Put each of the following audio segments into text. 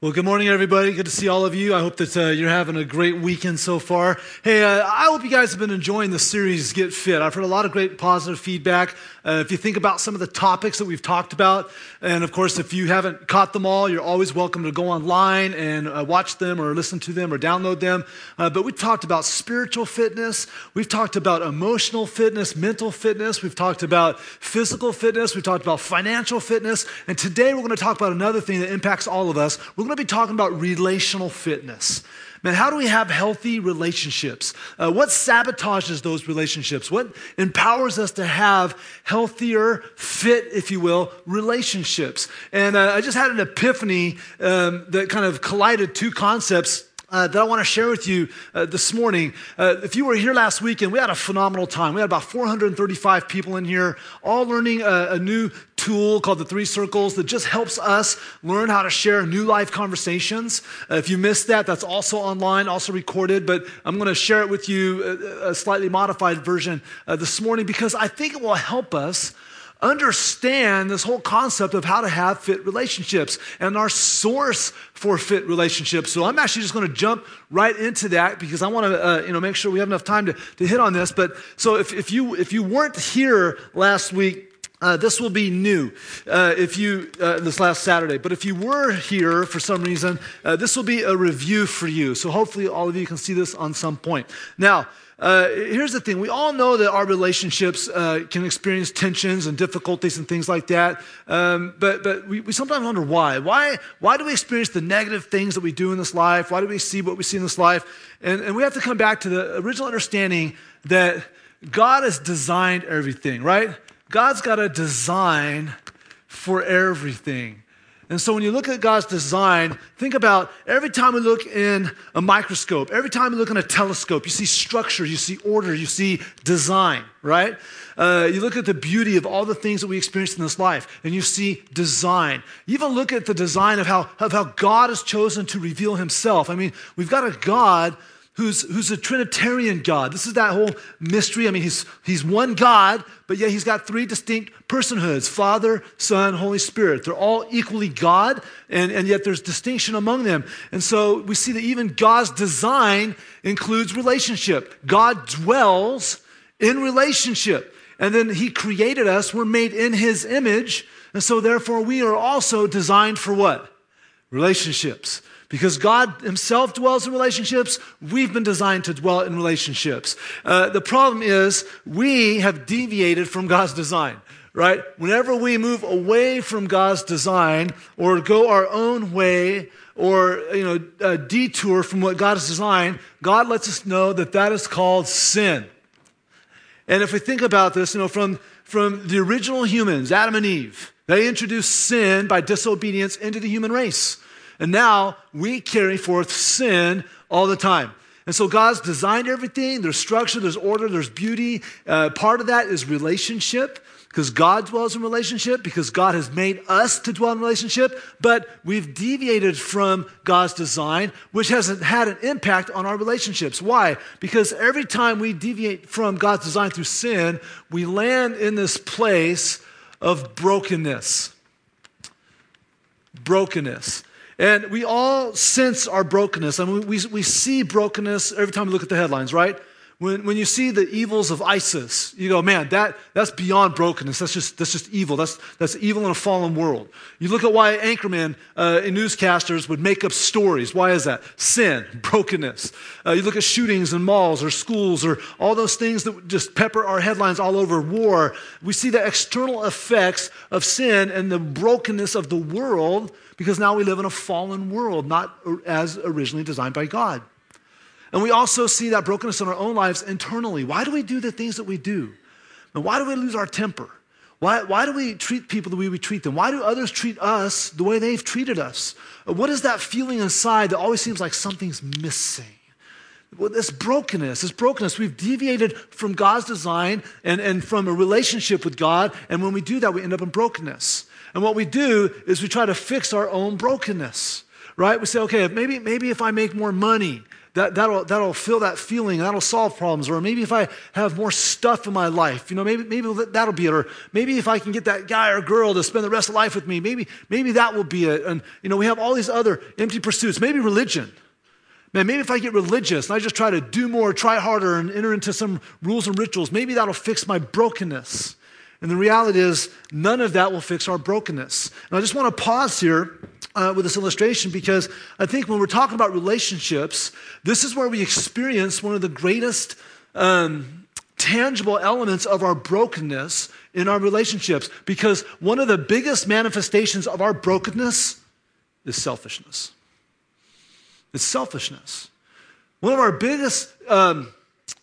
Well, good morning, everybody. Good to see all of you. I hope that uh, you're having a great weekend so far. Hey, uh, I hope you guys have been enjoying the series Get Fit. I've heard a lot of great positive feedback. Uh, if you think about some of the topics that we've talked about, and of course, if you haven't caught them all, you're always welcome to go online and uh, watch them or listen to them or download them. Uh, but we talked about spiritual fitness, we've talked about emotional fitness, mental fitness, we've talked about physical fitness, we've talked about financial fitness, and today we're going to talk about another thing that impacts all of us. We're going to be talking about relational fitness. Man, how do we have healthy relationships? Uh, what sabotages those relationships? What empowers us to have healthier, fit, if you will, relationships? And uh, I just had an epiphany um, that kind of collided two concepts uh, that I want to share with you uh, this morning. Uh, if you were here last weekend, we had a phenomenal time. We had about 435 people in here, all learning a, a, new tool called the Three Circles that just helps us learn how to share new life conversations. Uh, if you missed that, that's also online, also recorded, but I'm going to share it with you, a, uh, a slightly modified version uh, this morning, because I think it will help us understand this whole concept of how to have fit relationships and our source for fit relationships. So I'm actually just going to jump right into that because I want to, uh, you know, make sure we have enough time to, to hit on this. But so if, if you if you weren't here last week. Uh, this will be new uh, if you uh, this last Saturday. But if you were here for some reason, uh, this will be a review for you. So hopefully all of you can see this on some point. Now, uh, here's the thing. We all know that our relationships uh, can experience tensions and difficulties and things like that. Um, but, but we, we, sometimes wonder why. why why do we experience the negative things that we do in this life? Why do we see what we see in this life? And, and we have to come back to the original understanding that god has designed everything right? God's got a design for everything and so when you look at God's design, think about every time we look in a microscope, every time we look in a telescope, you see structure, you see order, you see design, right? Uh, you look at the beauty of all the things that we experience in this life, and you see design. You even look at the design of how, of how God has chosen to reveal himself. I mean, we've got a God who's, who's a Trinitarian God. This is that whole mystery. I mean, he's, he's one God, but yet he's got three distinct personhoods Father, Son, Holy Spirit. They're all equally God, and, and yet there's distinction among them. And so we see that even God's design includes relationship. God dwells in relationship. And then he created us, we're made in his image. And so therefore we are also designed for what? Relationships. Because God Himself dwells in relationships, we've been designed to dwell in relationships. Uh, the problem is we have deviated from God's design, right? Whenever we move away from God's design or go our own way or you know detour from what God has designed, God lets us know that that is called sin. And if we think about this, you know, from from the original humans, Adam and Eve, they introduced sin by disobedience into the human race. And now we carry forth sin all the time. And so God's designed everything. There's structure, there's order, there's beauty. Uh, part of that is relationship because God dwells in relationship, because God has made us to dwell in relationship, but we've deviated from God's design, which hasn't had an impact on our relationships. Why? Because every time we deviate from God's design through sin, we land in this place of brokenness. Brokenness. And we all sense our brokenness. I mean, we, we see brokenness every time we look at the headlines, right? When, when you see the evils of ISIS, you go, man, that, that's beyond brokenness. That's just, that's just evil. That's, that's evil in a fallen world. You look at why anchormen uh, and newscasters would make up stories. Why is that? Sin, brokenness. Uh, you look at shootings in malls or schools or all those things that just pepper our headlines all over war. We see the external effects of sin and the brokenness of the world because now we live in a fallen world, not as originally designed by God. And we also see that brokenness in our own lives internally. Why do we do the things that we do? And why do we lose our temper? Why, why do we treat people the way we treat them? Why do others treat us the way they've treated us? Uh, what is that feeling inside that always seems like something's missing? Well, this brokenness, this brokenness, we've deviated from God's design and, and from a relationship with God. And when we do that, we end up in brokenness. And what we do is we try to fix our own brokenness, right? We say, okay, maybe, maybe if I make more money, that, that'll, that'll fill that feeling, that'll solve problems. Or maybe if I have more stuff in my life, you know, maybe, maybe that'll be it. Or maybe if I can get that guy or girl to spend the rest of life with me, maybe, maybe that will be it. And, you know, we have all these other empty pursuits. Maybe religion. Man, maybe if I get religious and I just try to do more, try harder, and enter into some rules and rituals, maybe that'll fix my brokenness. And the reality is, none of that will fix our brokenness. And I just want to pause here uh, with this illustration because I think when we're talking about relationships, this is where we experience one of the greatest um, tangible elements of our brokenness in our relationships. Because one of the biggest manifestations of our brokenness is selfishness. It's selfishness. One of our biggest um,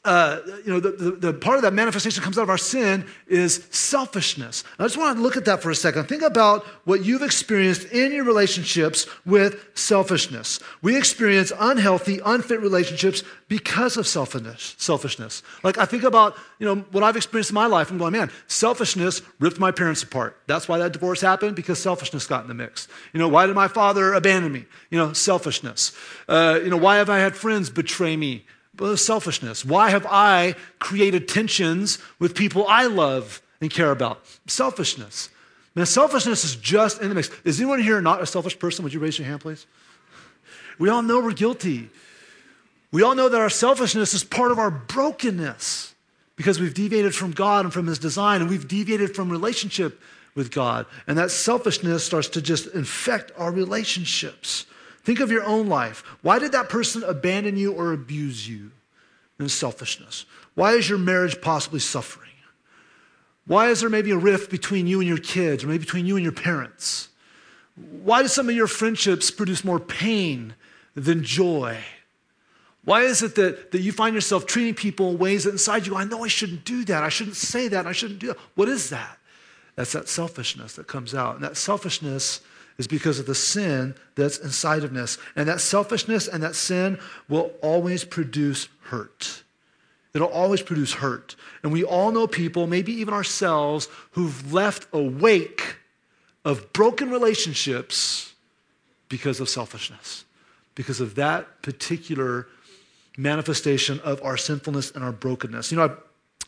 uh, you know, the, the, the, part of that manifestation comes out of our sin is selfishness. I just want to look at that for a second. Think about what you've experienced in your relationships with selfishness. We experience unhealthy, unfit relationships because of selfishness. Selfishness. Like I think about, you know, what I've experienced in my life. I'm going, man, selfishness ripped my parents apart. That's why that divorce happened because selfishness got in the mix. You know, why did my father abandon me? You know, selfishness. Uh, you know, why have I had friends betray me? Selfishness. Why have I created tensions with people I love and care about? Selfishness. Man, selfishness is just in the mix. Is anyone here not a selfish person? Would you raise your hand, please? We all know we're guilty. We all know that our selfishness is part of our brokenness because we've deviated from God and from His design, and we've deviated from relationship with God. And that selfishness starts to just infect our relationships. Think of your own life. Why did that person abandon you or abuse you? In selfishness. Why is your marriage possibly suffering? Why is there maybe a rift between you and your kids, or maybe between you and your parents? Why do some of your friendships produce more pain than joy? Why is it that, that you find yourself treating people in ways that inside you, I know I shouldn't do that. I shouldn't say that. I shouldn't do that. What is that? That's that selfishness that comes out. And that selfishness is because of the sin that's inside of us. And that selfishness and that sin will always produce hurt. It'll always produce hurt. And we all know people, maybe even ourselves, who've left a wake of broken relationships because of selfishness, because of that particular manifestation of our sinfulness and our brokenness. You know, I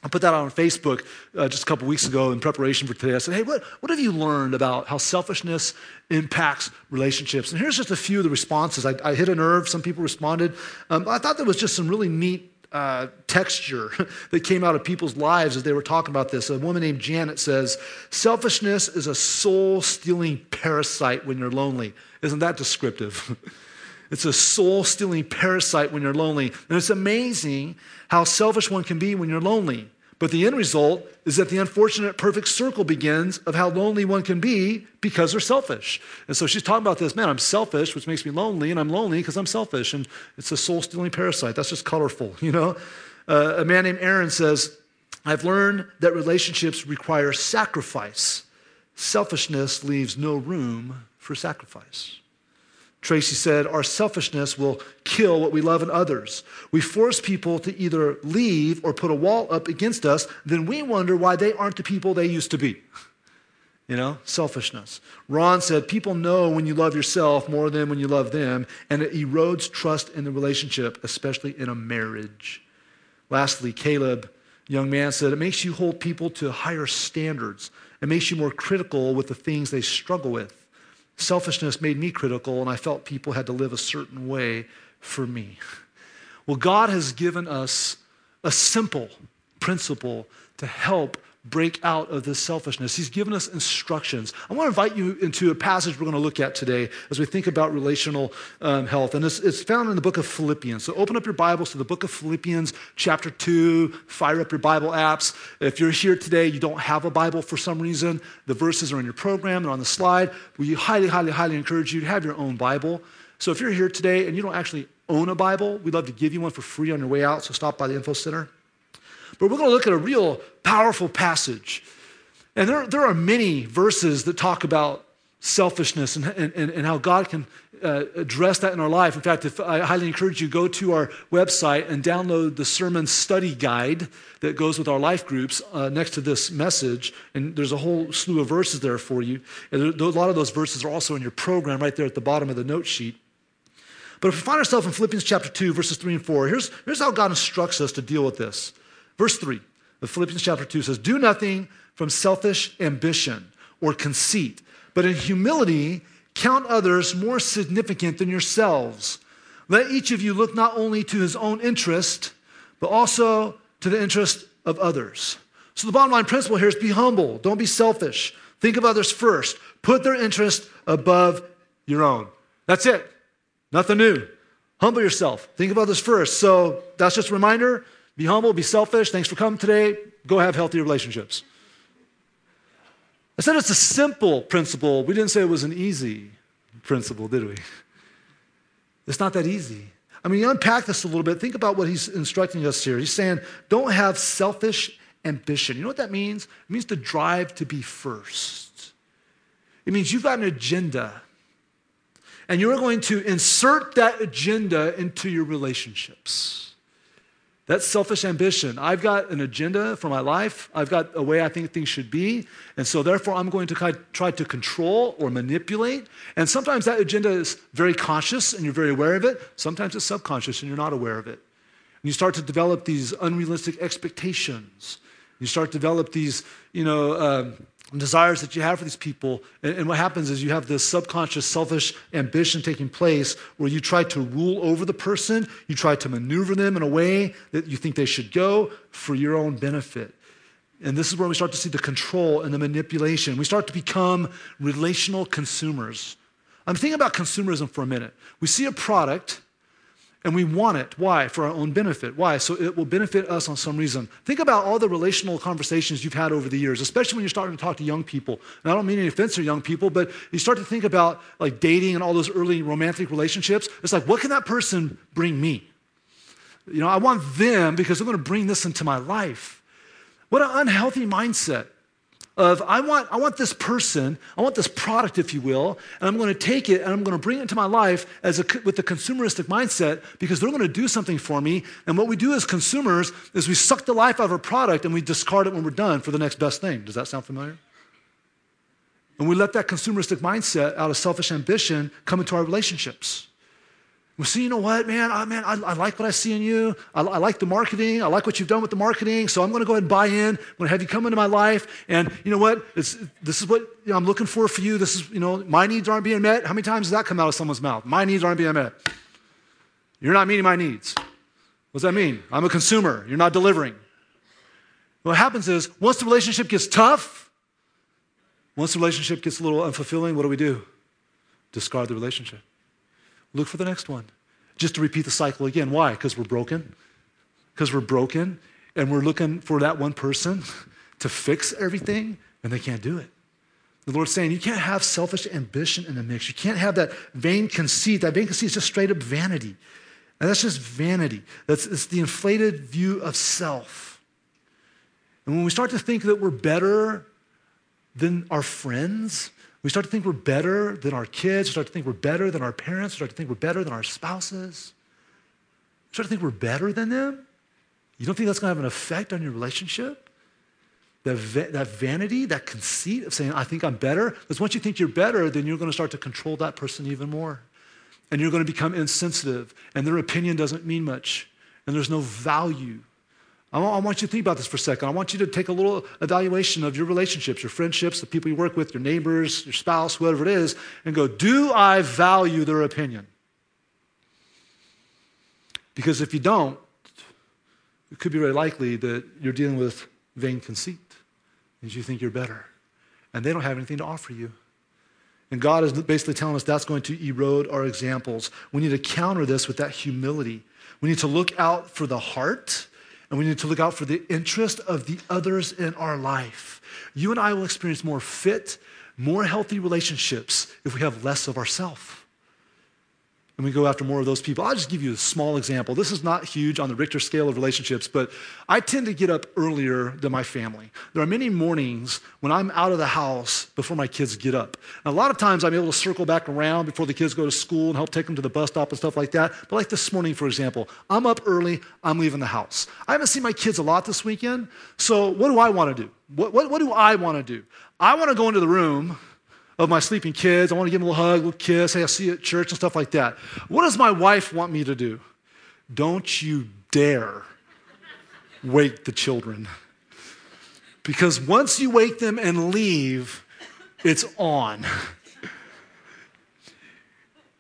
I put that out on Facebook uh, just a couple weeks ago in preparation for today. I said, hey, what, what have you learned about how selfishness impacts relationships? And here's just a few of the responses. I, I hit a nerve. Some people responded. Um, I thought there was just some really neat uh, texture that came out of people's lives as they were talking about this. A woman named Janet says, Selfishness is a soul stealing parasite when you're lonely. Isn't that descriptive? It's a soul stealing parasite when you're lonely. And it's amazing how selfish one can be when you're lonely. But the end result is that the unfortunate perfect circle begins of how lonely one can be because they're selfish. And so she's talking about this man, I'm selfish, which makes me lonely, and I'm lonely because I'm selfish. And it's a soul stealing parasite. That's just colorful, you know? Uh, a man named Aaron says, I've learned that relationships require sacrifice. Selfishness leaves no room for sacrifice. Tracy said, Our selfishness will kill what we love in others. We force people to either leave or put a wall up against us, then we wonder why they aren't the people they used to be. You know, selfishness. Ron said, People know when you love yourself more than when you love them, and it erodes trust in the relationship, especially in a marriage. Lastly, Caleb, young man, said, It makes you hold people to higher standards. It makes you more critical with the things they struggle with. Selfishness made me critical, and I felt people had to live a certain way for me. Well, God has given us a simple principle to help break out of this selfishness. He's given us instructions. I want to invite you into a passage we're going to look at today as we think about relational um, health. And it's, it's, found in the book of Philippians. So open up your Bibles to the book of Philippians, chapter 2. Fire up your Bible apps. If you're here today, you don't have a Bible for some reason, the verses are in your program, they're on the slide. We highly, highly, highly encourage you to have your own Bible. So if you're here today and you don't actually own a Bible, we'd love to give you one for free on your way out. So stop by the info center. But we're going to look at a real powerful passage. And there, there are many verses that talk about selfishness and, and, and how God can uh, address that in our life. In fact, if, I highly encourage you go to our website and download the sermon study guide that goes with our life groups uh, next to this message. And there's a whole slew of verses there for you. And a lot of those verses are also in your program right there at the bottom of the note sheet. But if we find ourselves in Philippians chapter 2, verses 3 and 4, here's, here's how God instructs us to deal with this. Verse 3 of Philippians chapter 2 says, Do nothing from selfish ambition or conceit, but in humility count others more significant than yourselves. Let each of you look not only to his own interest, but also to the interest of others. So the bottom line principle here is be humble, don't be selfish. Think of others first. Put their interest above your own. That's it. Nothing new. Humble yourself. Think of others first. So that's just a reminder. Be humble, be selfish. Thanks for coming today. Go have healthy relationships. I said it's a simple principle. We didn't say it was an easy principle, did we? It's not that easy. I mean, you unpack this a little bit. Think about what he's instructing us here. He's saying, don't have selfish ambition. You know what that means? It means to drive to be first. It means you've got an agenda, and you're going to insert that agenda into your relationships. That's selfish ambition. I've got an agenda for my life. I've got a way I think things should be. And so, therefore, I'm going to try to control or manipulate. And sometimes that agenda is very conscious and you're very aware of it. Sometimes it's subconscious and you're not aware of it. And you start to develop these unrealistic expectations. You start to develop these, you know, um, uh, desires that you have for these people. And, and, what happens is you have this subconscious, selfish ambition taking place where you try to rule over the person, you try to maneuver them in a way that you think they should go for your own benefit. And this is where we start to see the control and the manipulation. We start to become relational consumers. I'm thinking about consumerism for a minute. We see a product and we want it. Why? For our own benefit. Why? So it will benefit us on some reason. Think about all the relational conversations you've had over the years, especially when you're starting to talk to young people. And I don't mean any offense to young people, but you start to think about like dating and all those early romantic relationships. It's like, what can that person bring me? You know, I want them because they're going to bring this into my life. What an unhealthy mindset of I want, I want this person, I want this product, if you will, and I'm going to take it and I'm going to bring it into my life as a, with a consumeristic mindset because they're going to do something for me. And what we do as consumers is we suck the life out of a product and we discard it when we're done for the next best thing. Does that sound familiar? And we let that consumeristic mindset out of selfish ambition come into our relationships. Well, see, you know what, man? I, man, I, I like what I see in you. I, I, like the marketing. I like what you've done with the marketing. So I'm going to go ahead and buy in. I'm going to have you come into my life. And you know what? It's, this is what you know, I'm looking for for you. This is, you know, my needs aren't being met. How many times does that come out of someone's mouth? My needs aren't being met. You're not meeting my needs. What does that mean? I'm a consumer. You're not delivering. What happens is once the relationship gets tough, once the relationship gets a little unfulfilling, what do we do? Discard the relationship. Look for the next one. Just to repeat the cycle again. Why? Because we're broken. Because we're broken and we're looking for that one person to fix everything and they can't do it. The Lord's saying you can't have selfish ambition in the mix. You can't have that vain conceit. That vain conceit is just straight up vanity. And that's just vanity. That's it's the inflated view of self. And when we start to think that we're better than our friends, we start to think we're better than our kids. We start to think we're better than our parents. We start to think we're better than our spouses. We start to think we're better than them. You don't think that's going to have an effect on your relationship? That, that vanity, that conceit of saying, I think I'm better. Because once you think you're better, then you're going to start to control that person even more. And you're going to become insensitive, and their opinion doesn't mean much, and there's no value. I want you to think about this for a second. I want you to take a little evaluation of your relationships, your friendships, the people you work with, your neighbors, your spouse, whatever it is, and go, do I value their opinion? Because if you don't, it could be very likely that you're dealing with vain conceit, and you think you're better, and they don't have anything to offer you. And God is basically telling us that's going to erode our examples. We need to counter this with that humility. We need to look out for the heart and we need to look out for the interest of the others in our life. You and I will experience more fit, more healthy relationships if we have less of ourselves and we go after more of those people. I'll just give you a small example. This is not huge on the Richter scale of relationships, but I tend to get up earlier than my family. There are many mornings when I'm out of the house before my kids get up. And a lot of times I'm able to circle back around before the kids go to school and help take them to the bus stop and stuff like that. But like this morning, for example, I'm up early, I'm leaving the house. I haven't seen my kids a lot this weekend, so what do I want to do? What, what, what do I want to do? I want to go into the room of my sleeping kids. I want to give them a little hug, a little kiss. Hey, I'll see you at church and stuff like that. What does my wife want me to do? Don't you dare wake the children. Because once you wake them and leave, it's on.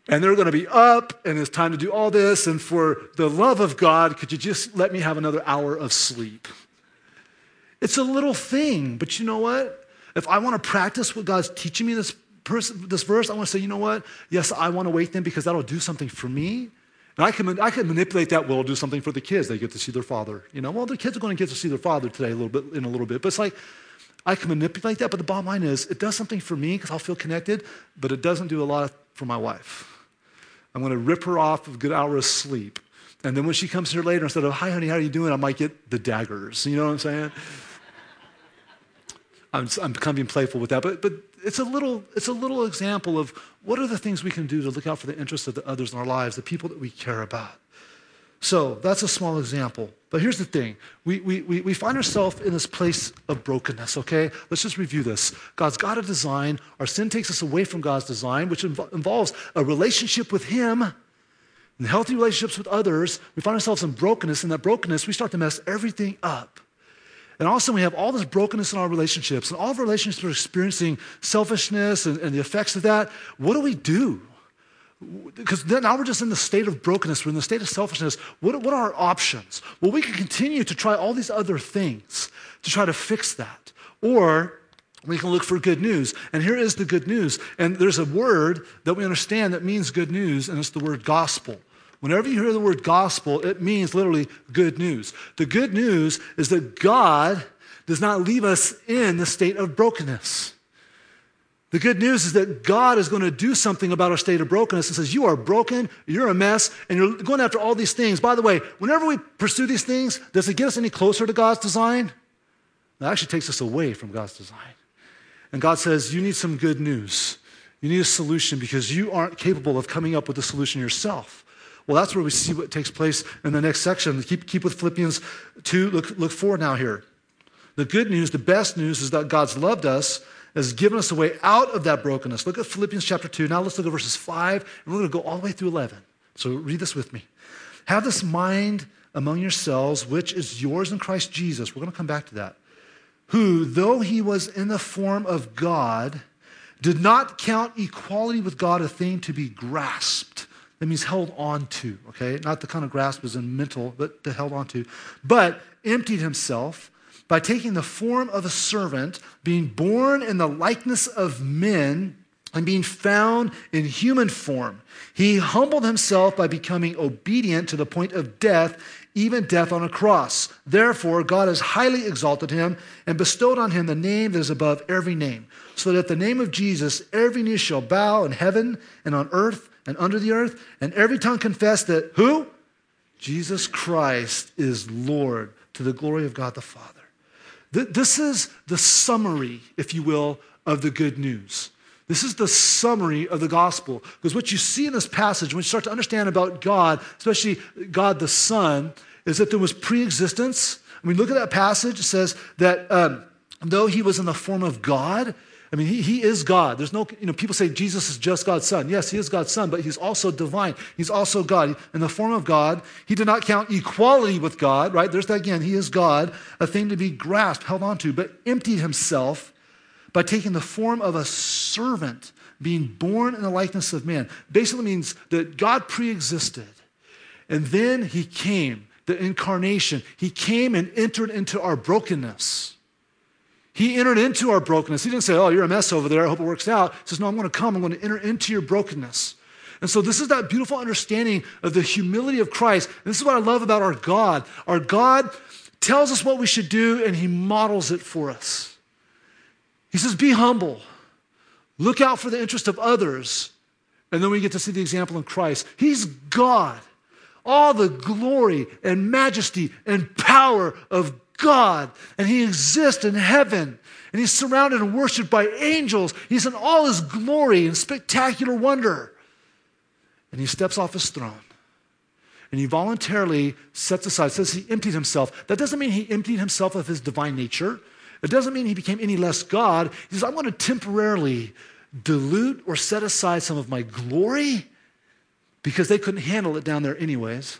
And they're going to be up, and it's time to do all this. And for the love of God, could you just let me have another hour of sleep? It's a little thing, but you know what? If I want to practice what God's teaching me this, this verse, I want to say, you know what? Yes, I want to wait them because that'll do something for me. And I can, I can manipulate that will do something for the kids. They get to see their father. You know, well, the kids are going to get to see their father today a little bit in a little bit. But it's like I can manipulate that. But the bottom line is, it does something for me because I'll feel connected, but it doesn't do a lot for my wife. I'm going to rip her off a good hour of sleep. And then when she comes here later, instead of, hi, honey, how are you doing? I might get the daggers. You know what I'm saying? I'm, I'm being playful with that, but, but it's, a little, it's a little example of what are the things we can do to look out for the interests of the others in our lives, the people that we care about. So that's a small example. But here's the thing we, we, we find ourselves in this place of brokenness, okay? Let's just review this. God's got a design. Our sin takes us away from God's design, which inv- involves a relationship with Him and healthy relationships with others. We find ourselves in brokenness. In that brokenness, we start to mess everything up. And also, we have all this brokenness in our relationships, and all of our relationships are experiencing selfishness and, and the effects of that. What do we do? Because now we're just in the state of brokenness, we're in the state of selfishness. What, what are our options? Well, we can continue to try all these other things to try to fix that. Or we can look for good news. And here is the good news. And there's a word that we understand that means good news, and it's the word gospel. Whenever you hear the word gospel, it means literally good news. The good news is that God does not leave us in the state of brokenness. The good news is that God is going to do something about our state of brokenness and says, You are broken, you're a mess, and you're going after all these things. By the way, whenever we pursue these things, does it get us any closer to God's design? It actually takes us away from God's design. And God says, You need some good news. You need a solution because you aren't capable of coming up with a solution yourself. Well, that's where we see what takes place in the next section. Keep, keep with Philippians 2. Look, look forward now here. The good news, the best news is that God's loved us, has given us a way out of that brokenness. Look at Philippians chapter 2. Now let's look at verses 5, and we're going to go all the way through 11. So read this with me. Have this mind among yourselves, which is yours in Christ Jesus. We're going to come back to that. Who, though he was in the form of God, did not count equality with God a thing to be grasped that means held on to, okay? Not the kind of grasp as in mental, but the held on to. But emptied himself by taking the form of a servant, being born in the likeness of men, and being found in human form. He humbled himself by becoming obedient to the point of death, even death on a cross. Therefore, God has highly exalted him and bestowed on him the name that is above every name, so that at the name of Jesus, every knee shall bow in heaven and on earth and under the earth, and every tongue confess that who? Jesus Christ is Lord to the glory of God the Father. This is the summary, if you will, of the good news. This is the summary of the gospel. Because what you see in this passage, when you start to understand about God, especially God the Son, is that there was pre existence. I mean, look at that passage. It says that um, though he was in the form of God, I mean, he, he is God. There's no, you know, people say Jesus is just God's son. Yes, he is God's son, but he's also divine. He's also God. In the form of God, he did not count equality with God, right? There's that again. He is God, a thing to be grasped, held onto, but emptied himself by taking the form of a servant, being born in the likeness of man. Basically means that God pre existed. And then he came, the incarnation. He came and entered into our brokenness. He entered into our brokenness. He didn't say, Oh, you're a mess over there. I hope it works out. He says, No, I'm going to come. I'm going to enter into your brokenness. And so, this is that beautiful understanding of the humility of Christ. And this is what I love about our God. Our God tells us what we should do, and He models it for us. He says, Be humble, look out for the interest of others. And then we get to see the example in Christ. He's God. All the glory and majesty and power of God, and He exists in heaven, and He's surrounded and worshiped by angels. He's in all His glory and spectacular wonder. And He steps off His throne. And he voluntarily sets aside, says he emptied himself. That doesn't mean he emptied himself of his divine nature. It doesn't mean he became any less God. He says, I'm going to temporarily dilute or set aside some of my glory because they couldn't handle it down there, anyways.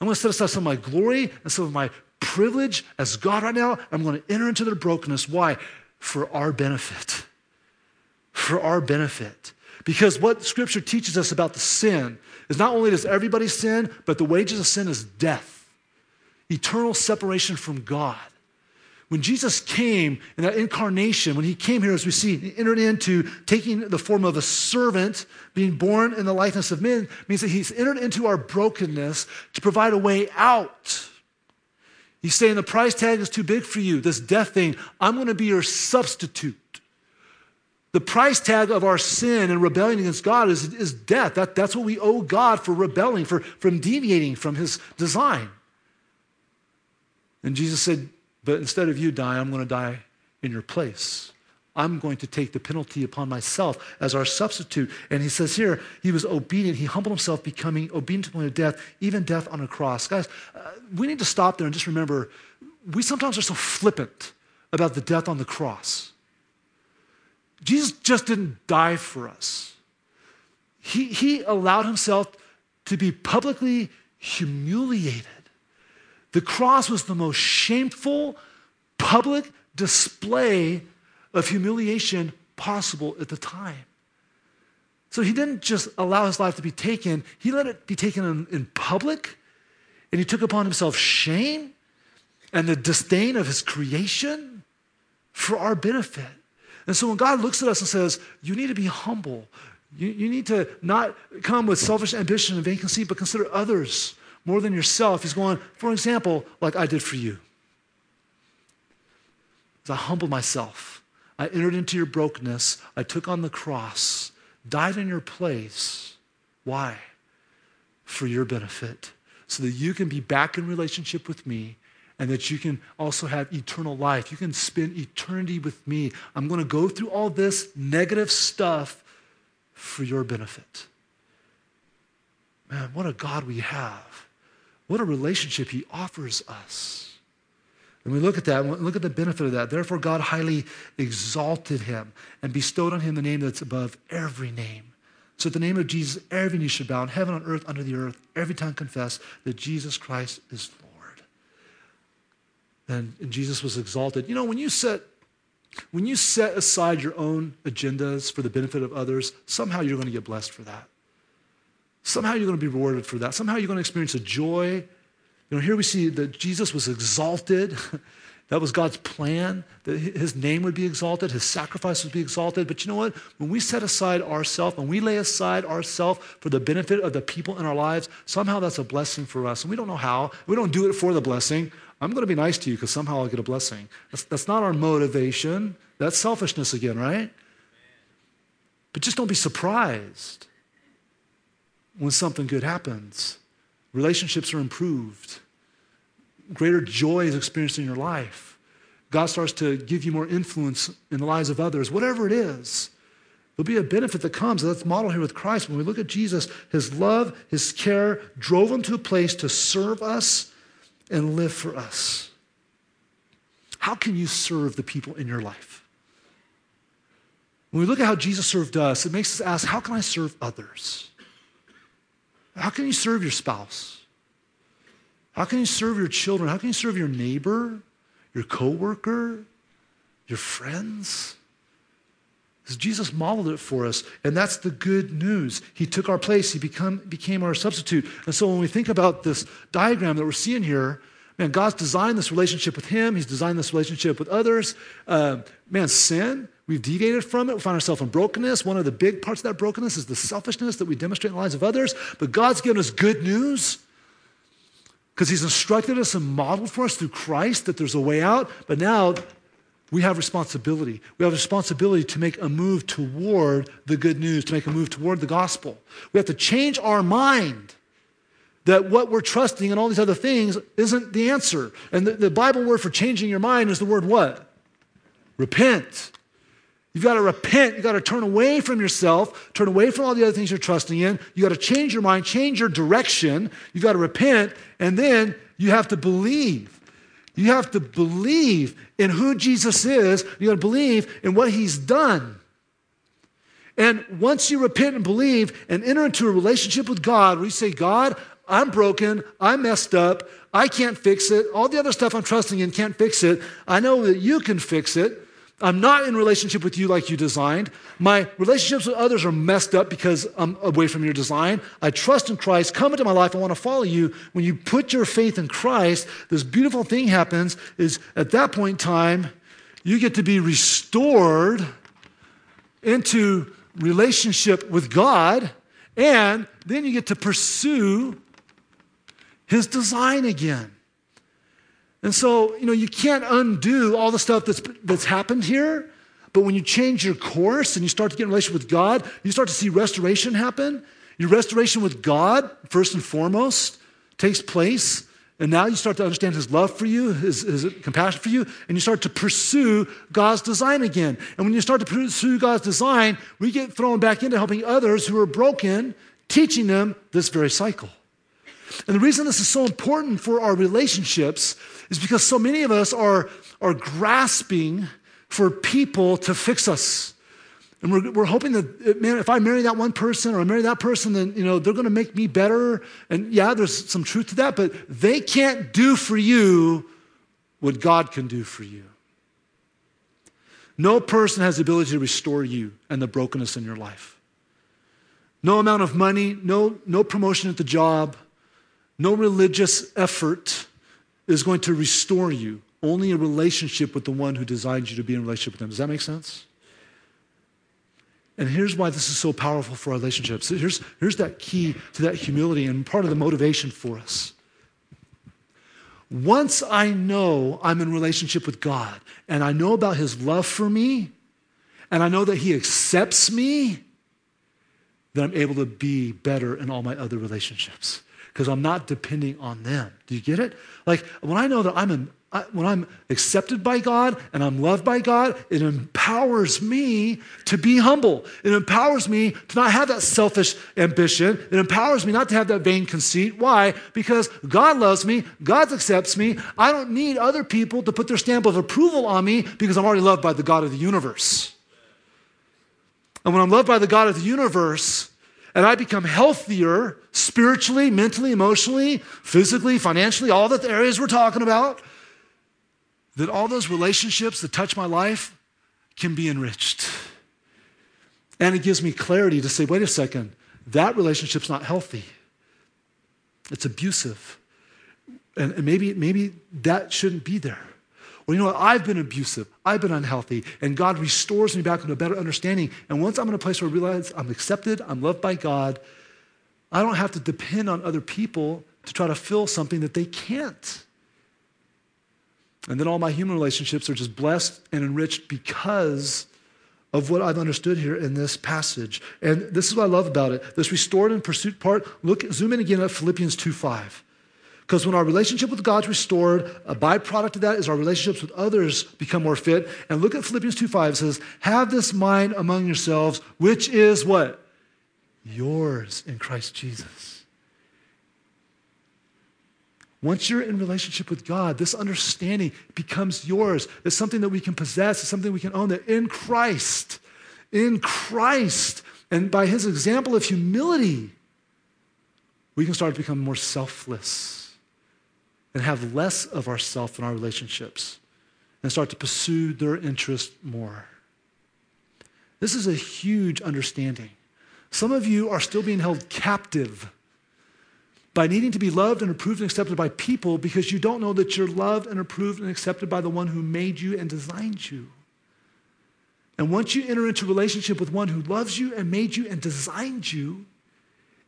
I'm going to set aside some of my glory and some of my privilege as God right now. I'm going to enter into their brokenness. Why? For our benefit. For our benefit. Because what Scripture teaches us about the sin is not only does everybody sin, but the wages of sin is death, eternal separation from God. When Jesus came in that incarnation, when he came here, as we see, he entered into taking the form of a servant, being born in the likeness of men, means that he's entered into our brokenness to provide a way out. He's saying the price tag is too big for you, this death thing. I'm going to be your substitute. The price tag of our sin and rebellion against God is, is death. That, that's what we owe God for rebelling, for from deviating from his design. And Jesus said, But instead of you die, I'm going to die in your place. I'm going to take the penalty upon myself as our substitute. And he says here, he was obedient. He humbled himself, becoming obedient to the point of death, even death on a cross. Guys, uh, we need to stop there and just remember we sometimes are so flippant about the death on the cross. Jesus just didn't die for us. He, he allowed himself to be publicly humiliated. The cross was the most shameful public display of humiliation possible at the time. So he didn't just allow his life to be taken, he let it be taken in, in public, and he took upon himself shame and the disdain of his creation for our benefit. And so when God looks at us and says, You need to be humble, you, you need to not come with selfish ambition and conceit, but consider others more than yourself. He's going, for example, like I did for you. As I humbled myself, I entered into your brokenness, I took on the cross, died in your place. Why? For your benefit, so that you can be back in relationship with me and that you can also have eternal life. You can spend eternity with me. I'm going to go through all this negative stuff for your benefit. Man, what a God we have. What a relationship he offers us. And we look at that, and look at the benefit of that. Therefore, God highly exalted him and bestowed on him the name that's above every name. So, at the name of Jesus, every knee should bow in heaven, on earth, under the earth, every tongue confess that Jesus Christ is Lord and, and Jesus was exalted. You know, when you set when you set aside your own agendas for the benefit of others, somehow you're going to get blessed for that. Somehow you're going to be rewarded for that. Somehow you're going to experience a joy. You know, here we see that Jesus was exalted. that was God's plan, that his name would be exalted, his sacrifice would be exalted. But you know what? When we set aside ourselves, when we lay aside ourselves for the benefit of the people in our lives, somehow that's a blessing for us. And we don't know how. We don't do it for the blessing. I'm going to be nice to you because somehow I'll get a blessing. That's, that's not our motivation. That's selfishness again, right? But just don't be surprised when something good happens. Relationships are improved, greater joy is experienced in your life. God starts to give you more influence in the lives of others, whatever it is. There'll be a benefit that comes. That's model here with Christ. When we look at Jesus, his love, his care drove him to a place to serve us and live for us. How can you serve the people in your life? When we look at how Jesus served us, it makes us ask, how can I serve others? How can you serve your spouse? How can you serve your children? How can you serve your neighbor, your coworker, your friends? Jesus modeled it for us, and that's the good news. He took our place, He become, became our substitute. And so when we think about this diagram that we're seeing here, man, God's designed this relationship with Him, He's designed this relationship with others. Uh, man, sin, we've deviated from it. We find ourselves in brokenness. One of the big parts of that brokenness is the selfishness that we demonstrate in the lives of others. But God's given us good news because He's instructed us and modeled for us through Christ that there's a way out. But now, we have responsibility. We have responsibility to make a move toward the good news, to make a move toward the gospel. We have to change our mind that what we're trusting and all these other things isn't the answer. And the, the Bible word for changing your mind is the word what? Repent. You've got to repent. You've got to turn away from yourself, turn away from all the other things you're trusting in. You've got to change your mind, change your direction. You've got to repent, and then you have to believe. You have to believe in who Jesus is. You got to believe in what he's done. And once you repent and believe and enter into a relationship with God where you say, God, I'm broken, I'm messed up, I can't fix it, all the other stuff I'm trusting in can't fix it. I know that you can fix it. I'm not in relationship with you like you designed. My relationships with others are messed up because I'm away from your design. I trust in Christ. Come into my life. I want to follow you. When you put your faith in Christ, this beautiful thing happens is at that point in time, you get to be restored into relationship with God, and then you get to pursue his design again. And so, you know, you can't undo all the stuff that's, that's happened here. But when you change your course and you start to get in relationship with God, you start to see restoration happen. Your restoration with God, first and foremost, takes place. And now you start to understand his love for you, his, his, compassion for you, and you start to pursue God's design again. And when you start to pursue God's design, we get thrown back into helping others who are broken, teaching them this very cycle. And the reason this is so important for our relationships is because so many of us are, are grasping for people to fix us. And we're, we're hoping that, uh, man, if I marry that one person or I marry that person, then, you know, they're going to make me better. And yeah, there's some truth to that, but they can't do for you what God can do for you. No person has the ability to restore you and the brokenness in your life. No amount of money, no, no promotion at the job, no religious effort is going to restore you. Only a relationship with the one who designed you to be in relationship with them. Does that make sense? And here's why this is so powerful for our relationships. Here's, here's that key to that humility and part of the motivation for us. Once I know I'm in relationship with God and I know about his love for me and I know that he accepts me, then I'm able to be better in all my other relationships because I'm not depending on them. Do you get it? Like when I know that I'm I, when I'm accepted by God and I'm loved by God, it empowers me to be humble. It empowers me to not have that selfish ambition. It empowers me not to have that vain conceit. Why? Because God loves me, God accepts me. I don't need other people to put their stamp of approval on me because I'm already loved by the God of the universe. And when I'm loved by the God of the universe, and I become healthier spiritually, mentally, emotionally, physically, financially, all the areas we're talking about, that all those relationships that touch my life can be enriched. And it gives me clarity to say, wait a second, that relationship's not healthy. It's abusive. And, and maybe, maybe that shouldn't be there. Well, you know what? I've been abusive. I've been unhealthy. And God restores me back into a better understanding. And once I'm in a place where I realize I'm accepted, I'm loved by God, I don't have to depend on other people to try to fill something that they can't. And then all my human relationships are just blessed and enriched because of what I've understood here in this passage. And this is what I love about it. This restored and pursuit part, look, zoom in again at Philippians 2 5. Because when our relationship with God's restored, a byproduct of that is our relationships with others become more fit. And look at Philippians 2 5 it says, Have this mind among yourselves, which is what? Yours in Christ Jesus. Once you're in relationship with God, this understanding becomes yours. It's something that we can possess, it's something we can own that in Christ, in Christ, and by his example of humility, we can start to become more selfless and have less of ourself in our relationships and start to pursue their interest more. This is a huge understanding. Some of you are still being held captive by needing to be loved and approved and accepted by people because you don't know that you're loved and approved and accepted by the one who made you and designed you. And once you enter into relationship with one who loves you and made you and designed you,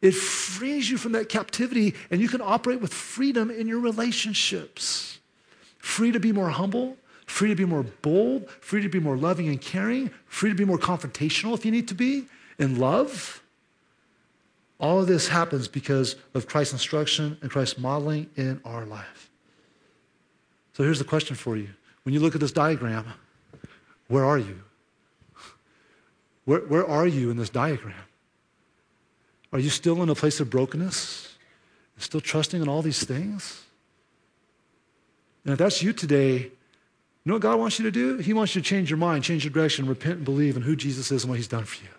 it frees you from that captivity and you can operate with freedom in your relationships. Free to be more humble, free to be more bold, free to be more loving and caring, free to be more confrontational if you need to be, in love. All of this happens because of Christ's instruction and Christ's modeling in our life. So here's the question for you. When you look at this diagram, where are you? Where, where are you in this diagram? Are you still in a place of brokenness? Still trusting in all these things? And if that's you today, you know what God wants you to do? He wants you to change your mind, change your direction, repent and believe in who Jesus is and what he's done for you.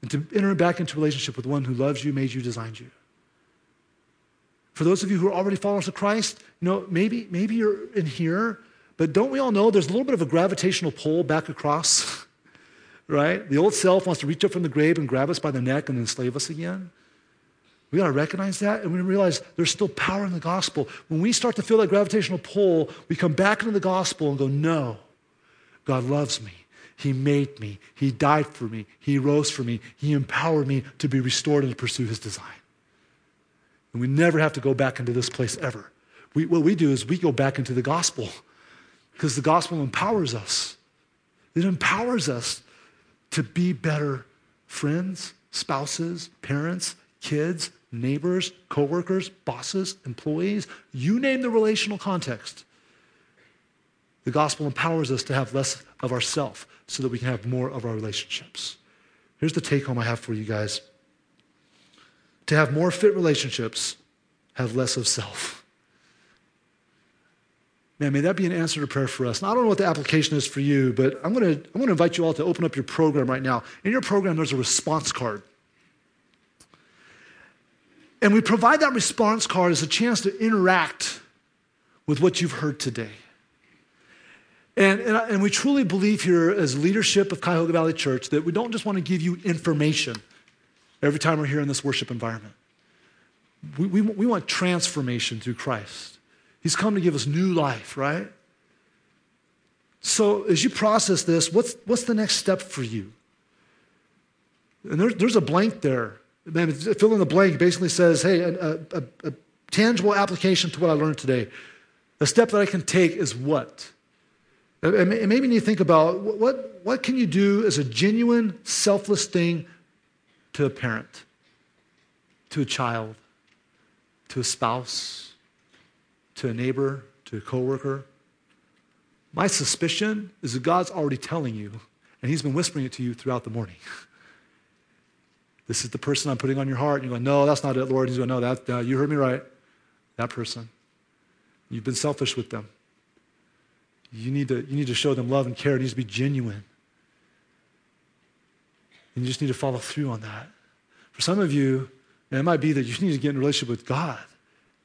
and to enter back into relationship with one who loves you, made you, designed you. For those of you who are already followers of Christ, you know, maybe, maybe you're in here, but don't we all know there's a little bit of a gravitational pull back across, right? The old self wants to reach up from the grave and grab us by the neck and enslave us again. We got to recognize that and we realize there's still power in the gospel. When we start to feel that gravitational pull, we come back into the gospel and go, no, God loves me. He made me. He died for me. He rose for me. He empowered me to be restored and to pursue his design. And we never have to go back into this place ever. We, what we do is we go back into the gospel because the gospel empowers us. It empowers us to be better friends, spouses, parents, kids, neighbors, coworkers, bosses, employees, you name the relational context. The gospel empowers us to have less of ourself so that we can have more of our relationships. Here's the take home I have for you guys. To have more fit relationships, have less of self. Man, may that be an answer to prayer for us. Now, I don't know what the application is for you, but I'm going to I'm going to invite you all to open up your program right now. In your program, there's a response card. And we provide that response card as a chance to interact with what you've heard today. And, and, and, we truly believe here, as leadership of Cuyahoga Valley Church, that we don't just want to give you information every time we're here in this worship environment. We, we, we want transformation through Christ. He's come to give us new life, right? So as you process this, what's, what's the next step for you? And there, there's a blank there. Man, fill in the blank basically says, hey, a, a, a tangible application to what I learned today. The step that I can take is what? It made me need to think about what, what can you do as a genuine, selfless thing to a parent, to a child, to a spouse, to a neighbor, to a coworker. My suspicion is that God's already telling you, and He's been whispering it to you throughout the morning. this is the person I'm putting on your heart. And you go, no, that's not it, Lord. He's going, no, that, uh, you heard me right. That person. You've been selfish with them. You need, to, you need to show them love and care. It needs to be genuine. And you just need to follow through on that. For some of you, it might be that you need to get in a relationship with God.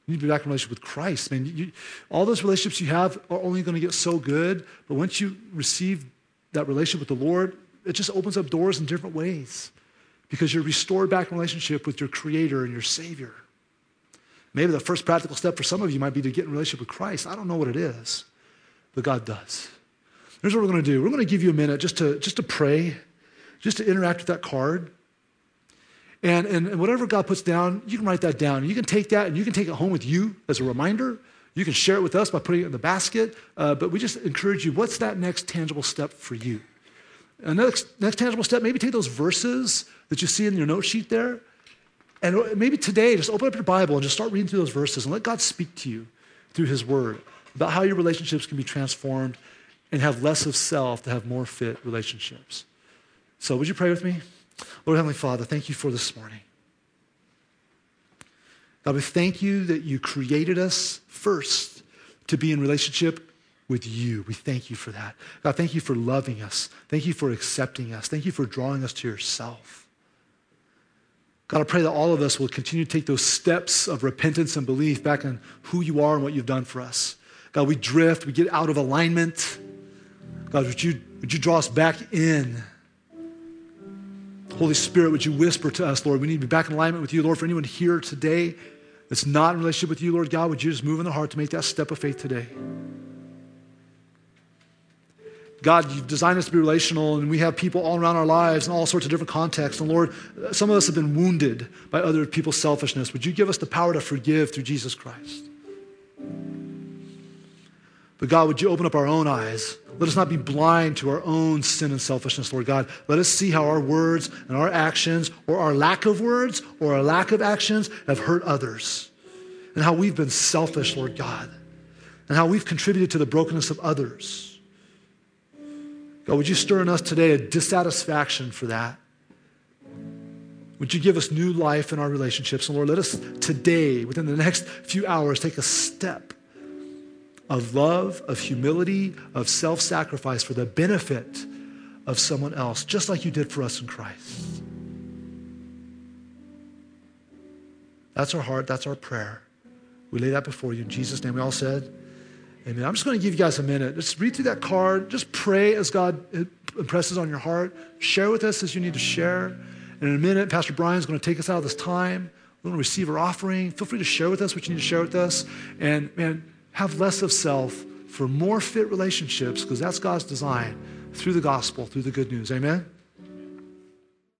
You need to be back in relationship with Christ. Man, you, all those relationships you have are only going to get so good, but once you receive that relationship with the Lord, it just opens up doors in different ways because you're restored back in relationship with your Creator and your Savior. Maybe the first practical step for some of you might be to get in relationship with Christ. I don't know what it is, but God does. Here's what we're going to do. We're going to give you a minute just to, just to pray just to interact with that card. And, and, whatever God puts down, you can write that down. You can take that and you can take it home with you as a reminder. You can share it with us by putting it in the basket. Uh, but we just encourage you what's that next tangible step for you? Next, next tangible step, maybe take those verses that you see in your note sheet there. And maybe today, just open up your Bible and just start reading through those verses and let God speak to you through His Word about how your relationships can be transformed and have less of self to have more fit relationships. So, would you pray with me? Lord Heavenly Father, thank you for this morning. God, we thank you that you created us first to be in relationship with you. We thank you for that. God, thank you for loving us. Thank you for accepting us. Thank you for drawing us to yourself. God, I pray that all of us will continue to take those steps of repentance and belief back in who you are and what you've done for us. God, we drift, we get out of alignment. God, would you, would you draw us back in? Holy Spirit, would you whisper to us, Lord? We need to be back in alignment with you, Lord. For anyone here today that's not in relationship with you, Lord God, would you just move in the heart to make that step of faith today? God, you've designed us to be relational, and we have people all around our lives in all sorts of different contexts. And Lord, some of us have been wounded by other people's selfishness. Would you give us the power to forgive through Jesus Christ? But God, would you open up our own eyes let us not be blind to our own sin and selfishness, Lord God. Let us see how our words and our actions, or our lack of words or our lack of actions, have hurt others. And how we've been selfish, Lord God. And how we've contributed to the brokenness of others. God, would you stir in us today a dissatisfaction for that? Would you give us new life in our relationships? And Lord, let us today, within the next few hours, take a step of love, of humility, of self sacrifice for the benefit of someone else, just like you did for us in Christ. That's our heart, that's our prayer. We lay that before you in Jesus' name. We all said, Amen. I'm just going to give you guys a minute. Just read through that card. Just pray as God impresses on your heart. Share with us as you need to share. And in a minute, Pastor Brian's going to take us out of this time. We're going to receive our offering. Feel free to share with us what you need to share with us. And man, have less of self for more fit relationships because that's God's design through the gospel, through the good news. Amen?